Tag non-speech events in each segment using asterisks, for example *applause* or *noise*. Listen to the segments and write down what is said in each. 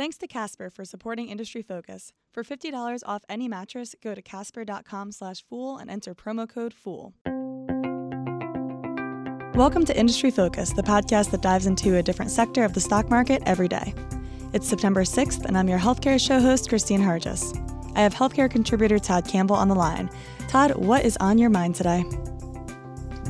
Thanks to Casper for supporting Industry Focus. For $50 off any mattress, go to casper.com slash fool and enter promo code FOOL. Welcome to Industry Focus, the podcast that dives into a different sector of the stock market every day. It's September 6th, and I'm your healthcare show host, Kristine Harjes. I have healthcare contributor Todd Campbell on the line. Todd, what is on your mind today?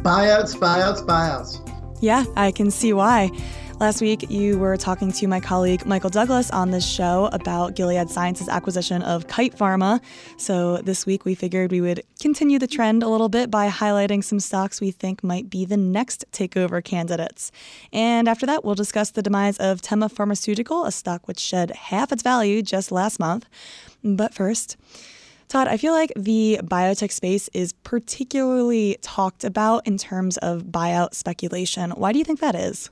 Buyouts, buyouts, buyouts. Yeah, I can see why. Last week, you were talking to my colleague Michael Douglass on this show about Gilead Sciences' acquisition of Kite Pharma. So this week, we figured we would continue the trend a little bit by highlighting some stocks we think might be the next takeover candidates. And after that, we'll discuss the demise of Teva Pharmaceutical, a stock which shed half its value just last month. But first, Todd, I feel like the biotech space is particularly talked about in terms of buyout speculation. Why do you think that is?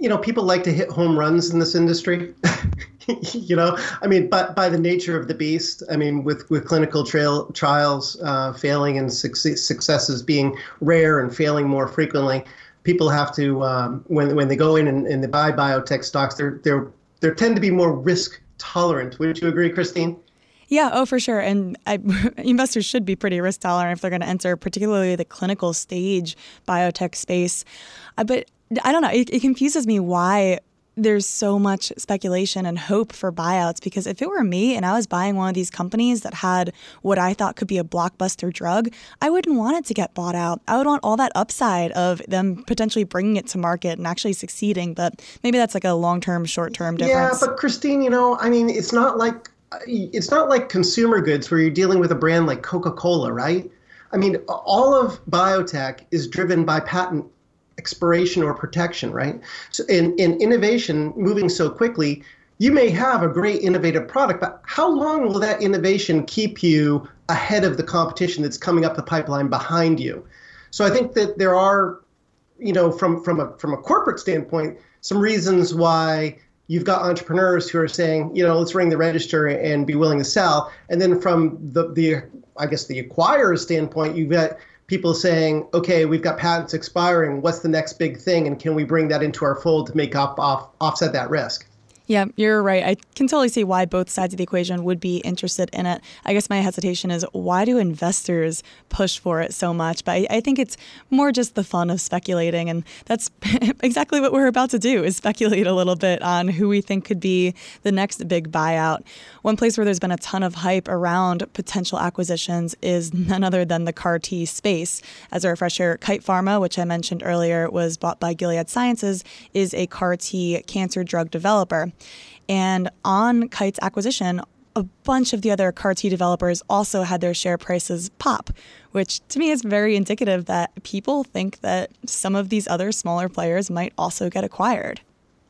You know, people like to hit home runs in this industry. *laughs* you know, I mean, but by the nature of the beast, I mean, with with clinical trail trials uh, failing and success, successes being rare and failing more frequently, people have to um, when when they go in and, and they buy biotech stocks, they're they're they tend to be more risk tolerant. Would you agree, Kristine? Yeah, oh, for sure. And I, *laughs* investors should be pretty risk tolerant if they're going to enter, particularly the clinical stage biotech space. Uh, but I don't know. It, it confuses me why there's so much speculation and hope for buyouts because if it were me and I was buying one of these companies that had what I thought could be a blockbuster drug, I wouldn't want it to get bought out. I would want all that upside of them potentially bringing it to market and actually succeeding. But maybe that's like a long term, short term difference. Yeah, but Kristine, you know, I mean, it's not like it's not like consumer goods where you're dealing with a brand like Coca-Cola, right? I mean, all of biotech is driven by patent expiration or protection, right? So in, in innovation moving so quickly, you may have a great innovative product, but how long will that innovation keep you ahead of the competition that's coming up the pipeline behind you? So I think that there are, you know, from from a from a corporate standpoint, some reasons why you've got entrepreneurs who are saying, you know, let's ring the register and be willing to sell. And then from the the I guess the acquirer standpoint, you've got people saying, okay, we've got patents expiring. What's the next big thing? And can we bring that into our fold to make up off, offset that risk? Yeah, you're right. I can totally see why both sides of the equation would be interested in it. I guess my hesitation is why do investors push for it so much? But I, I think it's more just the fun of speculating, and that's *laughs* exactly what we're about to do: is speculate a little bit on who we think could be the next big buyout. One place where there's been a ton of hype around potential acquisitions is none other than the CAR T space. As a refresher, Kite Pharma, which I mentioned earlier, was bought by Gilead Sciences, is a CAR T cancer drug developer. And on Kite's acquisition, a bunch of the other CAR T developers also had their share prices pop, which to me is very indicative that people think that some of these other smaller players might also get acquired.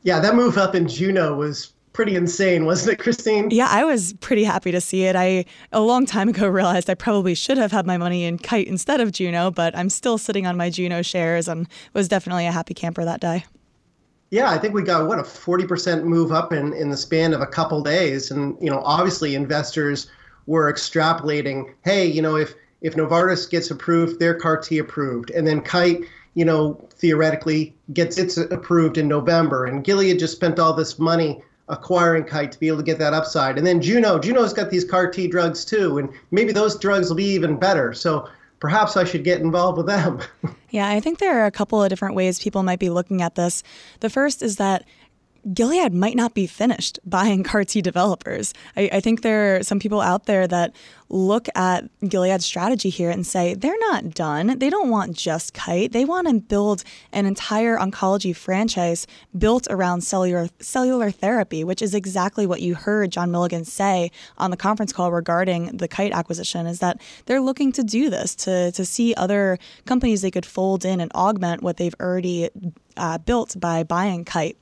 Yeah, that move up in Juno was pretty insane, wasn't it, Kristine? Yeah, I was pretty happy to see it. I a long time ago realized I probably should have had my money in Kite instead of Juno, but I'm still sitting on my Juno shares and was definitely a happy camper that day. Yeah, I think we got what a 40% move up in, in the span of a couple days. And, you know, obviously investors were extrapolating, hey, you know, if if Novartis gets approved, their CAR T approved, and then Kite, you know, theoretically gets its approved in November, and Gilead just spent all this money acquiring Kite to be able to get that upside, and then Juno, Juno's got these CAR T drugs too, and maybe those drugs will be even better. So perhaps I should get involved with them. *laughs* yeah, I think there are a couple of different ways people might be looking at this. The first is that Gilead might not be finished buying *laughs* CAR T developers. I, I, think there are some people out there that look at Gilead's strategy here and say they're not done. They don't want just Kite. They want to build an entire oncology franchise built around cellular cellular therapy, which is exactly what you heard John Milligan say on the conference call regarding the Kite acquisition. Is that they're looking to do this to to see other companies they could fold in and augment what they've already uh, built by buying Kite.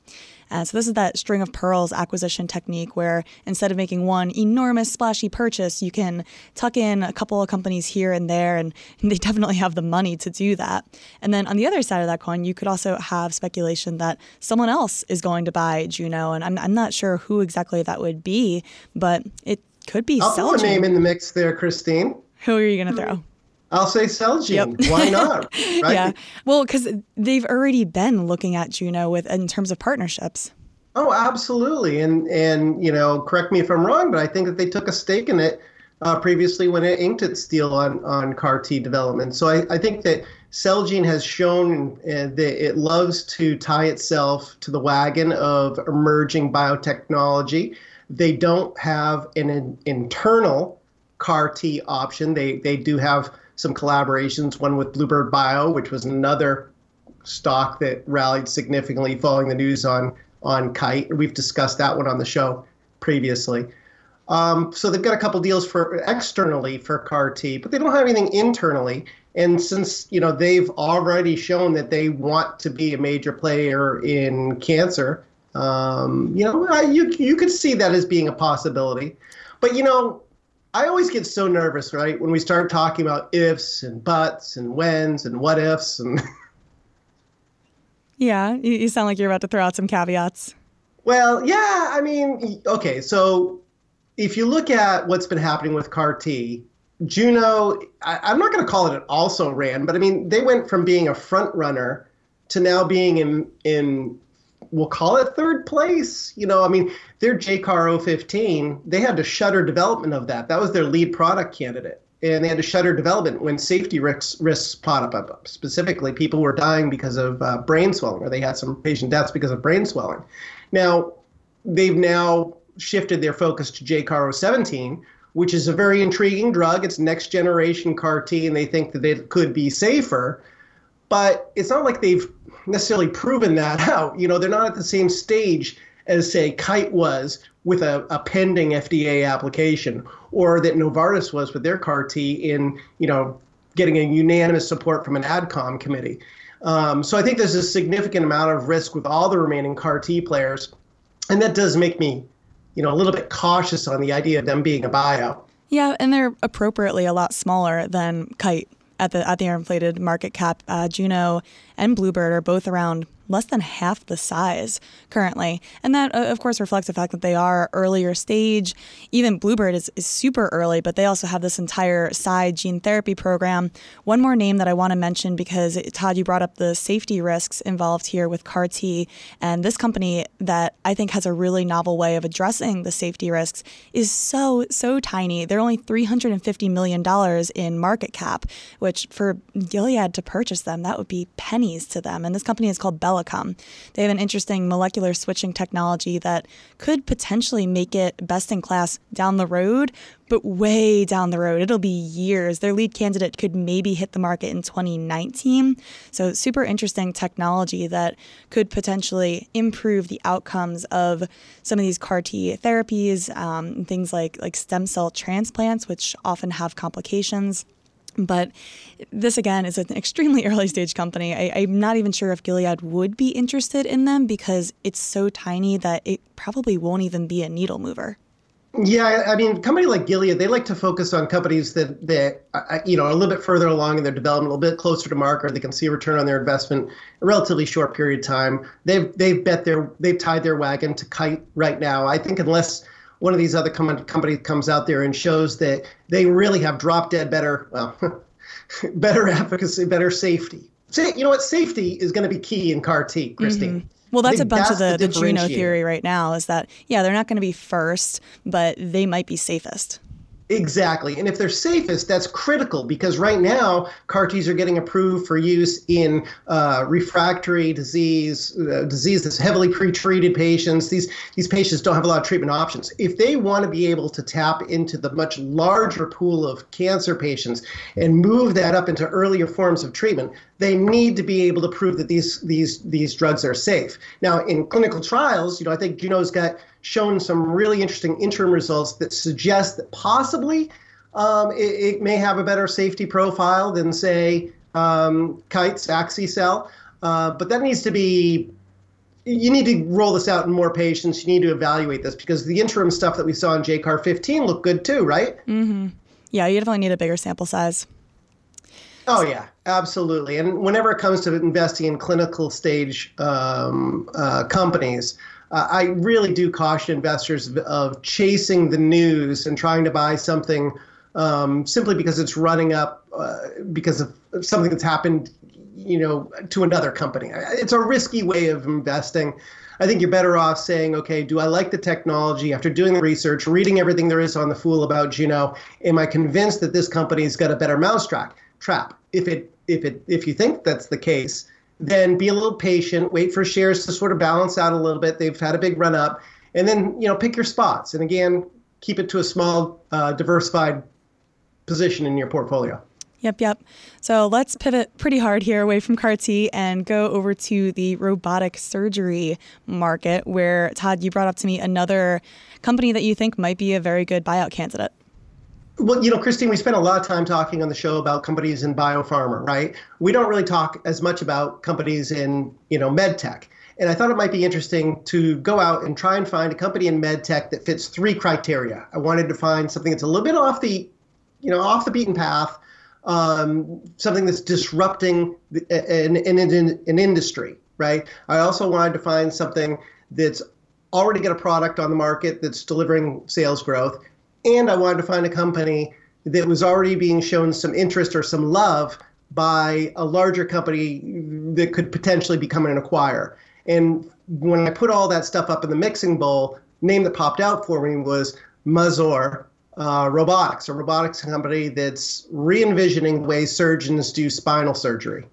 Uh, so this is that string of pearls acquisition technique where instead of making one enormous splashy purchase, you can tuck in a couple of companies here and there, and *laughs* they definitely have the money to do that. And then on the other side of that coin, you could also have speculation that someone else is going to buy Juno, and I'm, I'm not sure who exactly that would be, but it could be. I'll throw a name in the mix there, Kristine. Who are you going to throw? I'll say Celgene. Yep. Why not? *laughs* Right? yeah. Well, because they've already been looking at Juno with in terms of partnerships. Oh, absolutely. And and you know, correct me if I'm wrong, but I think that they took a stake in it uh, previously when it inked its deal on on CAR T development. So I, I think that Celgene has shown uh, that it loves to tie itself to the wagon of emerging biotechnology. They don't have an, an internal CAR T option. They they do have some collaborations, one with Bluebird Bio, which was another stock that rallied significantly following the news on on Kite. We've discussed that one on the show previously. Um, so they've got a couple deals for externally for CAR T, but they don't have anything internally. And since you know they've already shown that they want to be a major player in cancer, um, you know you you could see that as being a possibility. But you know, I always get so nervous, right, when we start talking about ifs and buts and whens and what ifs and. *laughs* Yeah, you, sound like you're about to throw out some caveats. Well, yeah, I mean, okay, so if you look at what's been happening with CAR T, Juno, I, am not going to call it an also ran, but I mean, they went from being a front runner to now being in, in we'll call it third place. You know, I mean, their JCAR 015, they had to shutter development of that. That was their lead product candidate and they had to shutter development when safety risks, risks popped up. Specifically, people were dying because of uh, brain swelling, or they had some patient deaths because of brain swelling. Now, they've now shifted their focus to JCAR017, which is a very intriguing drug. It's next generation CAR T, and they think that it could be safer. But it's not like they've necessarily proven that out. You know, they're not at the same stage as, say, Kite was with a, a pending FDA application, or that Novartis was with their CAR T in, you know, getting a unanimous support from an AdCom committee. Um, so I think there's a significant amount of risk with all the remaining CAR T players, and that does make me, you know, a little bit cautious on the idea of them being a buyout. Yeah, and they're appropriately a lot smaller than Kite at the at the inflated market cap. Uh, Juno and Bluebird are both around less than half the size currently. And that, of course, reflects the fact that they are earlier stage. Even Bluebird is, is super early, but they also have this entire side gene therapy program. One more name that I want to mention because, eh, Todd, you brought up the safety risks involved here with CAR T. And this company that I think has a really novel way of addressing the safety risks is so, so tiny. They're only $350 million in market cap, which for Gilead to purchase them, that would be pennies to them. And this company is called Bella they have an interesting molecular switching technology that could potentially make it best in class down the road, but way down the road. It'll be years. Their lead candidate could maybe hit the market in 2019. So, super interesting technology that could potentially improve the outcomes of some of these CAR T therapies, um, things like, like stem cell transplants, which often have complications. But this again is an *laughs* extremely early stage company. I, am not even sure if Gilead would be interested in them because it's so tiny that it probably won't even be a needle mover. Yeah, I mean, company like Gilead, they like to focus on companies that that uh, uh, you know are a little bit further along in their development, a little bit closer to market. They can see a return on their investment in a relatively short period of time. They've they've bet their they've tied their wagon to Kite right now. I think unless one of these other com- companies comes out there and shows that they really have drop dead better, well, *laughs* better efficacy, better safety. Say, you know what? Safety is going to be key in CAR T, Kristine. Mm-hmm. Well, that's a bunch that's of the, the, the Juno theory right now is that, yeah, they're not going to be first, but they might be safest. Exactly. And if they're safest, that's critical because right now CAR Ts are getting approved for use in uh, refractory disease, uh, disease that's heavily pretreated patients. These, these patients don't have a lot of treatment options. If they want to be able to tap into the much larger pool of cancer patients and move that up into earlier forms of treatment, they need to be able to prove that these, these, these drugs are safe. Now, in clinical trials, you know, I think Juno's got shown some really interesting interim results that suggest that possibly um, it, it, may have a better safety profile than, say, um, Kite's Axi-cel. Uh, but that needs to be you need to roll this out in more patients. You need to evaluate this because the interim stuff that we saw in JCAR 15 looked good too, right? Mm-hmm. Yeah, you definitely need a bigger sample size. Oh yeah, absolutely. And whenever it comes to investing in clinical stage um, uh, companies, uh, I really do caution investors of, of, chasing the news and trying to buy something um, simply because it's running up uh, because of something that's happened, you know, to another company. It's a risky way of investing. I think you're better off saying, okay, do I like the technology? After doing the research, reading everything there is on the Fool about Juno, am I convinced that this company's got a better mousetrap? Trap. If it if it if you think that's the case, then be a little patient, wait for shares to sort of balance out a little bit. They've had a big run up, and then you know pick your spots. And again, keep it to a small, uh, diversified position in your portfolio. Yep, yep. So let's pivot pretty hard here away from CAR-T and go over to the robotic surgery market, where Todd, you brought up to me another company that you think might be a very good buyout candidate. Well, you know, Kristine, we spent a lot of time talking on the show about companies in biopharma, right? We don't really talk as much about companies in, you know, med tech. And I thought it might be interesting to go out and try and find a company in med tech that fits three criteria. I wanted to find something that's a little bit off the, you know, off the beaten path, um, something that's disrupting an, an, an industry, right? I also wanted to find something that's already got a product on the market that's delivering sales growth and I wanted to find a company that was already being shown some interest or some love by a larger company that could potentially become an acquirer. And when I put all that stuff up in the mixing bowl, name that popped out for me was Mazor uh, Robotics, a robotics company that's re envisioning the way surgeons do spinal surgery.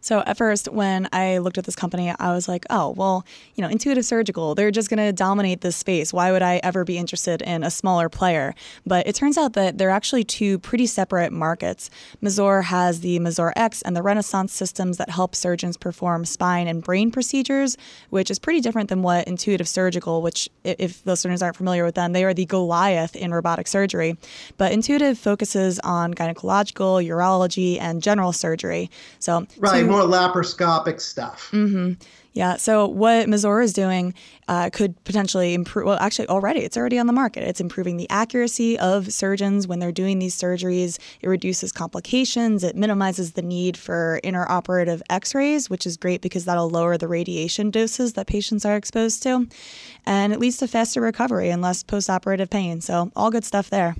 So at first, when I looked at this company, I was like, oh, well, you know, Intuitive Surgical, they're just going to dominate this space. Why would I ever be interested in a smaller player? But it turns out that they're actually two pretty separate markets. Mazor has the Mazor X and the Renaissance systems that help surgeons perform spine and brain procedures, which is pretty different than what Intuitive Surgical, which, if listeners aren't familiar with them, they are the Goliath in robotic surgery. But Intuitive focuses on gynecological, urology, and general surgery. So, right more laparoscopic stuff. Mm-hmm. Yeah. So what Mazor is doing uh, could potentially improve. Well, actually, already it's already on the market. It's improving the accuracy of surgeons when they're doing these surgeries. It reduces complications. It minimizes the need for intraoperative X-rays, which is great because that'll lower the radiation doses that patients are exposed to, and it leads to faster recovery and less postoperative pain. So all good stuff there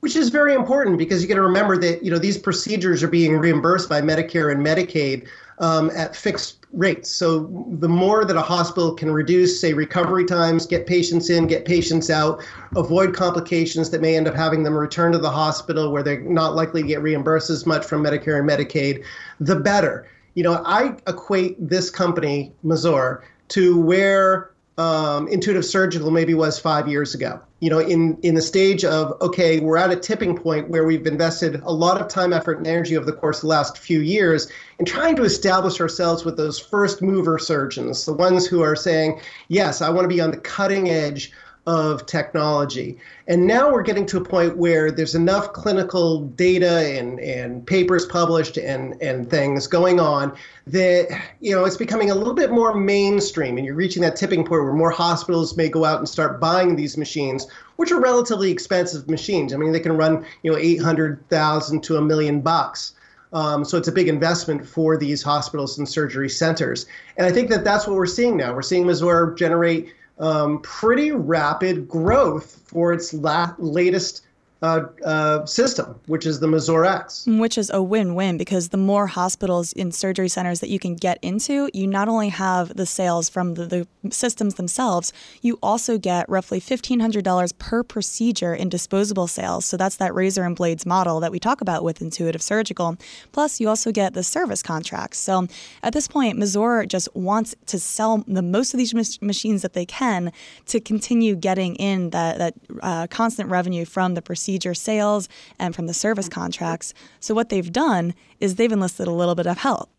which is very important because you got to remember that you know these procedures are being reimbursed by Medicare and Medicaid um, at fixed rates. So the more that a hospital can reduce, say, recovery times, get patients in, get patients out, avoid complications that may end up having them return to the hospital where they're not likely to get reimbursed as much from Medicare and Medicaid, the better. You know, I equate this company, Mazor, to where um, intuitive surgical maybe was five years ago. You know, in in the stage of okay, we're at a tipping point where we've invested a lot of time, effort, and energy over the course of the last few years in trying to establish ourselves with those first mover surgeons, the ones who are saying, yes, I want to be on the cutting edge of technology. And now we're getting to a point where there's enough clinical data and, and papers published and, and things going on that you know it's becoming a little bit more mainstream and you're reaching that tipping point where more hospitals may go out and start buying these machines which are relatively expensive machines. I mean they can run you know 800,000 to a million bucks. Um, so it's a big investment for these hospitals and surgery centers. And I think that that's what we're seeing now. We're seeing Mazor generate um, pretty rapid growth for its la- latest uh, uh, system, which is the Mazor X. Which is a win win because the more hospitals and surgery centers that you can get into, you not only have the sales from the, the systems themselves, you also get roughly $1,500 per procedure in disposable sales. So that's that razor and blades model that we talk about with Intuitive Surgical. Plus, you also get the service contracts. So at this point, Mazor just wants to sell the most of these mach- machines that they can to continue getting in that, that uh, constant revenue from the procedure procedure sales and from the service contracts. So what they've done is they've enlisted a little bit of help.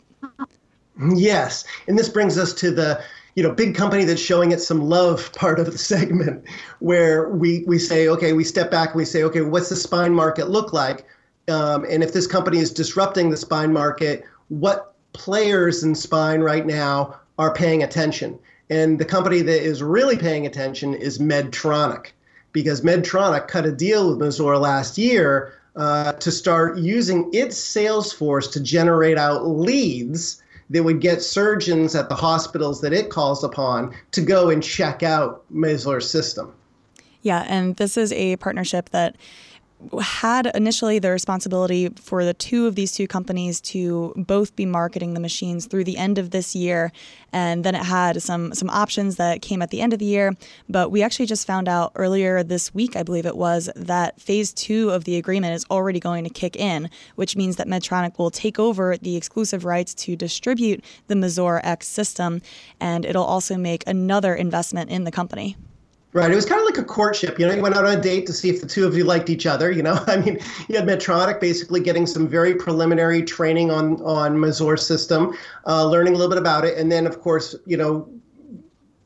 Yes, and this brings us to the you know big company that's showing it some love part of the *laughs* segment where we we say okay we step back and we say okay what's the spine market look like um, and if this company is disrupting the spine market what players in spine right now are paying attention and the company that is really paying attention is medtronic because Medtronic cut a deal with Mazor last year uh, to start using its sales force to generate out leads that would get surgeons at the hospitals that it calls upon to go and check out Mazor's system. Yeah, and this is a partnership that had initially the responsibility for the two of these two companies to both be marketing the machines through the end of this year, and then it had some some options that came at the end of the year. But we actually just found out earlier this week, I believe it was, that phase two of the agreement is already going to kick in, which means that Medtronic will take over the exclusive rights to distribute the Mazor X system, and it'll also make another investment in the company. Right. It was kind of like a courtship. You know, you went out on a date to see if the two of you liked each other. You know, *laughs* I mean, you had Medtronic basically getting some very preliminary training on on Mazor system, uh, learning a little bit about it, and then of course, you know,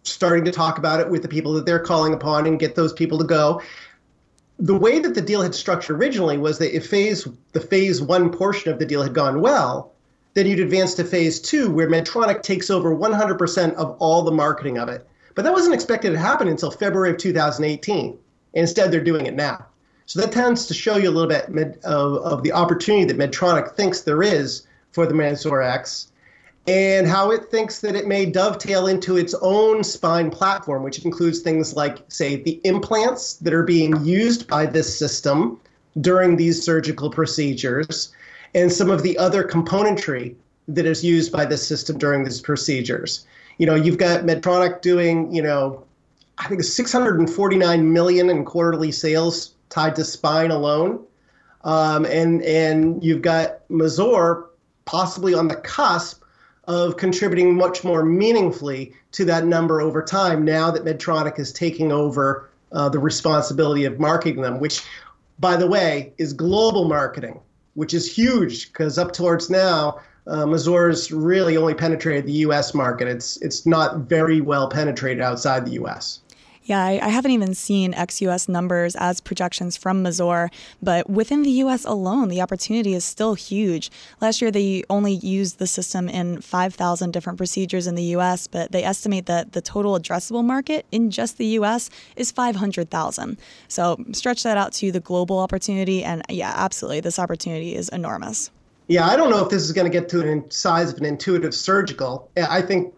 starting to talk about it with the people that they're calling upon and get those people to go. The way that the deal had structured originally was that if phase the phase one portion of the deal had gone well, then you'd advance to phase two, where Medtronic takes over 100% of all the marketing of it. But that wasn't expected to happen until February of 2018. Instead, they're doing it now. So that tends to show you a little bit of, of the opportunity that Medtronic thinks there is for the Mazor X and how it thinks that it may dovetail into its own spine platform, which includes things like, say, the implants that are being used by this system during these surgical procedures, and some of the other componentry that is used by this system during these procedures you know, you've got Medtronic doing, you know, I think 649 million in quarterly sales tied to spine alone. Um, and and you've got Mazor possibly on the cusp of contributing much more meaningfully to that number over time now that Medtronic is taking over uh, the responsibility of marketing them, which, by the way, is global marketing, which is huge because up towards now, uh, Mazor's really only penetrated the U.S. market. It's it's not very well penetrated outside the U.S. Yeah, I, I, haven't even seen ex US numbers as projections from Mazor, but within the US alone, the opportunity is still huge. Last year, they only used the system in 5,000 different procedures in the US, but they estimate that the total addressable market in just the US is 500,000. So stretch that out to the global opportunity, and yeah, absolutely, this opportunity is enormous. Yeah, I don't know if this is going to get to the size of an intuitive surgical. I think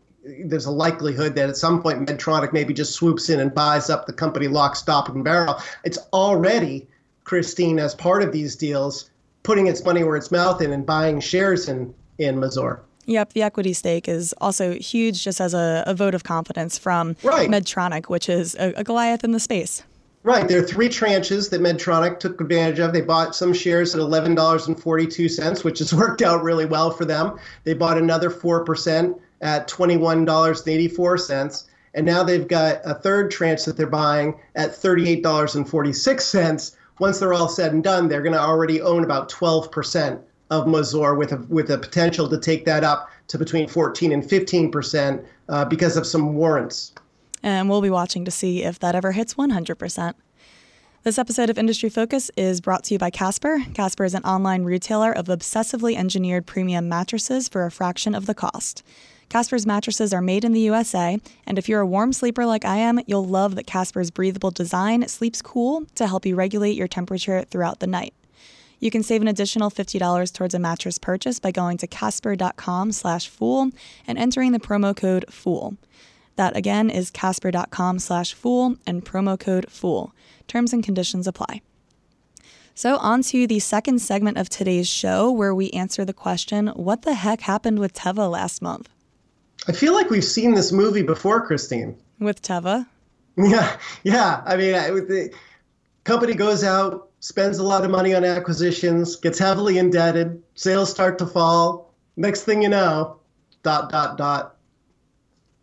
there's a likelihood that at some point Medtronic maybe just swoops in and buys up the company lock, stock, and barrel. It's already, Kristine, as part of these deals, putting its money where its mouth is and buying shares in, in Mazor. Yep, the equity stake is also huge just as a, a vote of confidence from right. Medtronic, which is a, a Goliath in the space. Right. There are three tranches that Medtronic took advantage of. They bought some shares at $11.42, which has *laughs* worked out really well for them. They bought another 4% at $21.84. And now they've got a third tranche that they're buying at $38.46. Once they're all said and done, they're going to already own about 12% of Mazor with a, with a potential to take that up to between 14 and 15% uh, because of some warrants and we'll be watching to see if that ever hits 100%. This episode of Industry Focus is brought to you by Casper. Casper is an online retailer of obsessively engineered premium mattresses for a fraction of the cost. Casper's mattresses are made in the USA, and if you're a warm sleeper like I am, you'll love that Casper's breathable design sleeps cool to help you regulate your temperature throughout the night. You can save an additional $50 towards a mattress purchase by going to casper.com/fool and entering the promo code FOOL. That again is casper.com slash fool and promo code fool. Terms and conditions apply. So, on to the second segment of today's show where we answer the question what the heck happened with Teva last month? I feel like we've seen this movie before, Kristine. With Teva? *laughs* Yeah, yeah. I mean, the company goes out, spends a lot of money on acquisitions, gets heavily indebted, sales start to fall. Next thing you know, dot, dot, dot,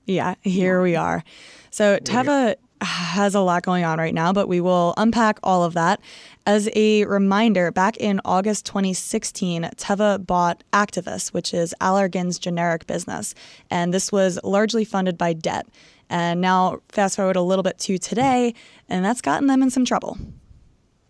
yeah, *laughs* here we are. So Teva has a lot going on right now, but we will unpack all of that. As a reminder, back in August 2016, Teva bought Actavis, which is Allergan's generic business, and this was largely funded by debt. And now, fast forward a little bit to today, and that's gotten them in some trouble.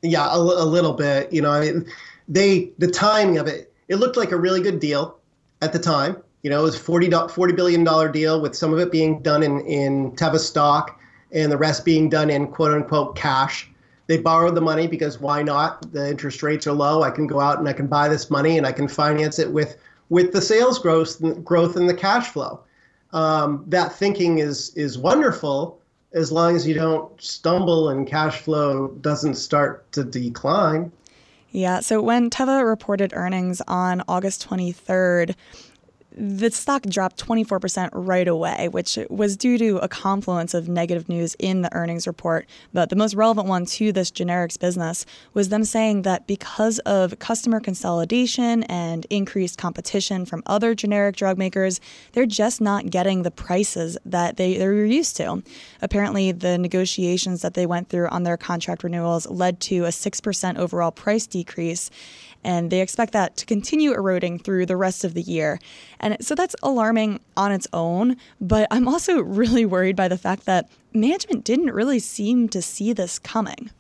Yeah, a, a little bit. You know, I mean, they the timing of it, it looked like a really good deal at the time. You know, it was a 40, $40 billion deal with some of it being done in, in Teva stock and the rest being done in quote unquote cash. They borrowed the money because why not? The interest rates are low. I can go out and I can buy this money and I can finance it with with the sales growth growth and the cash flow. Um, that thinking is is wonderful as long as you don't stumble and cash flow doesn't start to decline. Yeah. So when Teva reported earnings on August 23rd, the stock dropped 24% right away, which was due to a confluence of negative news in the earnings report. But the most relevant one to this generics business was them saying that because of customer consolidation and increased competition from other generic drug makers, they're just not getting the prices that they, were used to. Apparently, the negotiations that they went through on their contract renewals led to a 6% overall price decrease and they expect that to continue eroding through the rest of the year. And so that's alarming on its own, but I'm also *laughs* really worried by the fact that management didn't really seem to see this coming.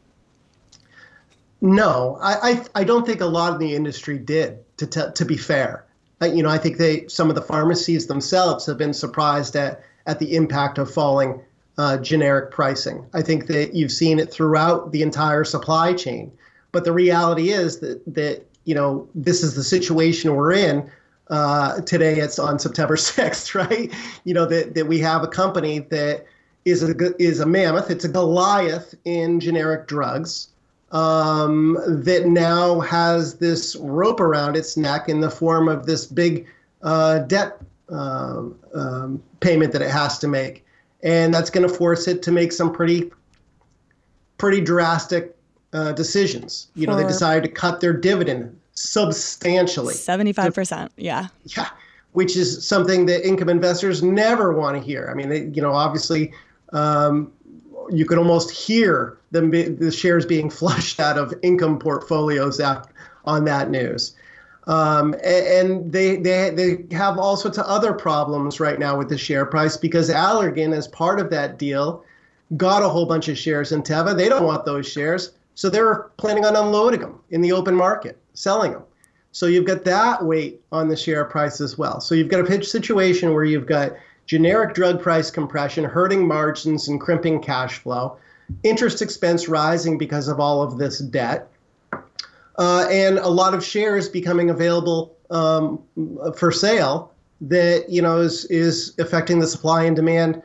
No, I, I, I don't think a lot of the industry did. To t- to be fair, I, you know, I think they some of the pharmacies themselves have been surprised at at the impact of falling uh, generic pricing. I think that you've seen it throughout the entire supply chain. But the reality is that that you know, this is the situation we're in. Uh, today it's on September *laughs* 6th, right? You know, that, that we have a company that is a, is a mammoth, it's a Goliath in generic drugs um, that now has this rope around its neck in the form of this big uh, debt um, um, payment that it has to make. And that's going to force it to make some pretty, pretty drastic uh, decisions. You know, they decided to cut their dividend substantially. 75%. Yeah. Yeah. Which is something that income investors never want to hear. I mean, they, you know, obviously, um, you could almost hear them be, the shares being *laughs* flushed out of income portfolios out on that news. Um, and they, they they have all sorts of other problems right now with the share price because Allergan, as part of that deal, got a whole bunch of shares in Teva. They don't want those shares. So they're planning on unloading them in the open market, selling them. So you've got that weight on the share price as well. So you've got a pitch situation where you've got generic drug price compression hurting margins and crimping cash flow, interest expense rising because of all of this debt, uh, and a lot of shares becoming available um, for sale that you know is is affecting the supply and demand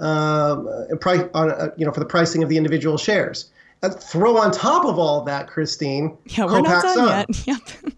uh, price on uh, you know for the pricing of the individual shares Uh, throw on top of all that, Kristine. Yeah, we're not done yet. *laughs* Yep.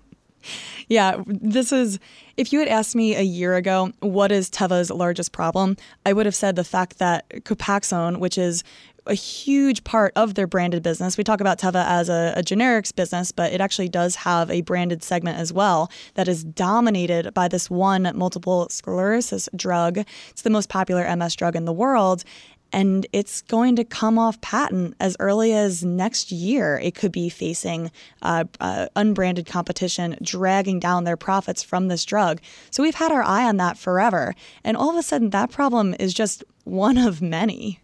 yeah, this is. If you had asked me a year ago what is Teva's largest problem, I would have said the fact that Copaxone, which is a huge part of their branded business. We talk about Teva as a, a, generics business, but it actually does have a branded segment as well that is dominated by this one multiple sclerosis drug. It's the most popular MS drug in the world and it's going to come off patent as early as next year. It could be facing uh, uh, unbranded competition, dragging down their profits from this drug. So we've had our eye on that forever. And all of a sudden, that problem is just one of many.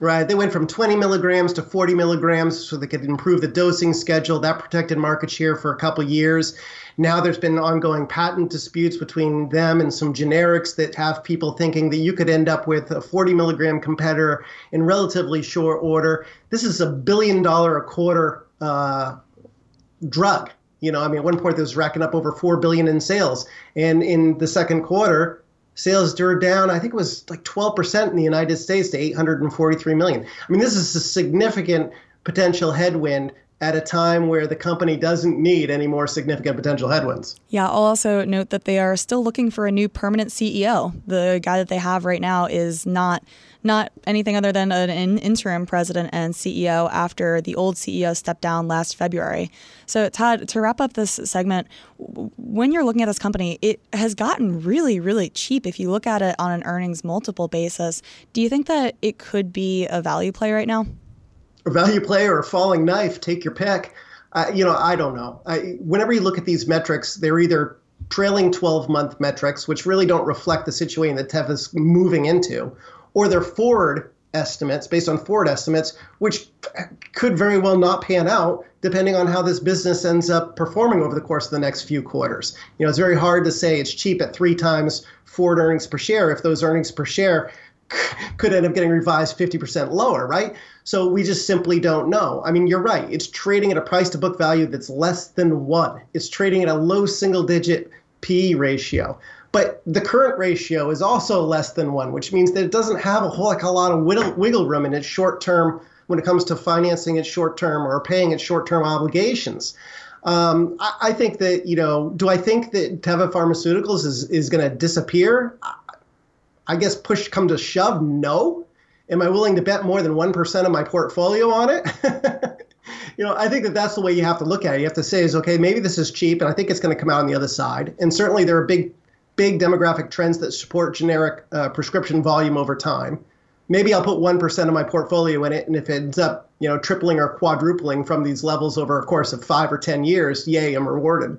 Right. They went from 20 milligrams to 40 milligrams so they could improve the dosing schedule. That protected market share for a couple years. Now there's been ongoing patent disputes between them and some generics that have people thinking that you could end up with a 40 milligram competitor in relatively short order. This is a billion dollar a quarter uh, drug. You know, I mean, at one point, this was racking up over four billion in sales, and in the second quarter, sales were down, I think it was like 12% in the United States to 843 million. I mean, this is a significant potential headwind at a time where the company doesn't need any more significant potential headwinds. Yeah, I'll also note that they are still looking for a new permanent CEO. The guy that they have right now is not not anything other than an interim president and CEO after the old CEO stepped down last February. So, Todd, to wrap up this segment, when you're looking at this company, it has gotten really, really cheap if you look at it on an earnings multiple basis. Do you think that it could be a value play right now? Value play or a falling knife, take your pick. Uh, you know, I don't know. I, whenever you look at these metrics, they're either trailing 12 month metrics, which really don't reflect the situation that Teva is moving into, or they're forward estimates based on forward estimates, which could very well not pan out depending on how this business ends up performing over the course of the next few quarters. You know, it's very hard to say it's cheap at three times forward earnings per share if those earnings per share *laughs* could end up getting revised 50% lower, right? So we just simply don't know. I mean, you're right. It's trading at a price to book value that's less than one. It's trading at a low single digit P ratio. But the current ratio is also less than one, which means that it doesn't have a whole like a lot of wiggle room in its short term when it comes to financing its short term or paying its short term obligations. Um, I, I, think that you know, do I think that Teva Pharmaceuticals is is going to disappear? I, guess push come to shove, no. Am I willing to bet more than one percent of my portfolio on it? *laughs* you know, I think that that's the way you have to look at it. You have to say is okay, maybe this is cheap, and I think it's going to come out on the other side. And certainly there are big, big demographic trends that support generic uh, prescription volume over time maybe I'll put 1% of my portfolio in it. And if it ends up, you know, tripling or quadrupling from these levels over a course of five or 10 years, yay, I'm rewarded.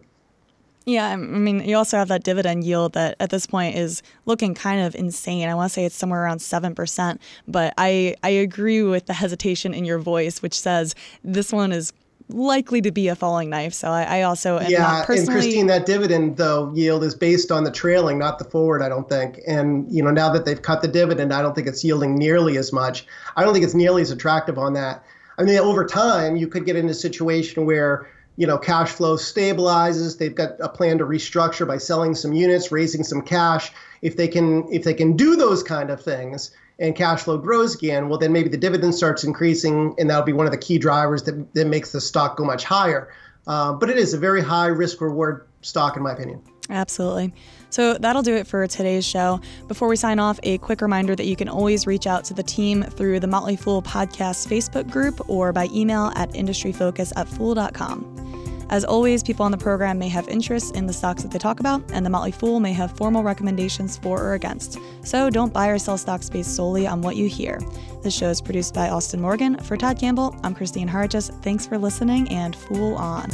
Yeah, I mean, you also have that dividend yield that at this point is looking kind of insane. I want to say it's somewhere around 7%, but I, I agree with the hesitation in your voice, which says this one is likely to be a falling knife. So I, I also am yeah, personally... and Kristine, that dividend though yield is based on the trailing, not the forward. I don't think. And you know, now that they've cut the dividend, I don't think it's yielding nearly as much. I don't think it's nearly as attractive on that. I mean, over time, you could get in a situation where you know cash flow stabilizes. They've got a plan to restructure by selling some units, raising some cash. If they can, if they can do those kind of things and cash flow grows again, well, then maybe the dividend starts increasing, and that'll be one of the key drivers that, that makes the stock go much higher. Uh, but it is a very high risk reward stock, in my opinion. Absolutely. So that'll do it for today's show. Before we sign off, a quick reminder that you can always reach out to the team through the Motley Fool Podcast Facebook group or by email at industryfocus at fool.com. As always, people on the program may have interests in the stocks that they talk about, and the Motley Fool may have formal recommendations for or against. So don't buy or sell stocks based solely on what you hear. This show is produced by Austin Morgan. For Todd Campbell, I'm Kristine Harjes. Thanks for listening and Fool on.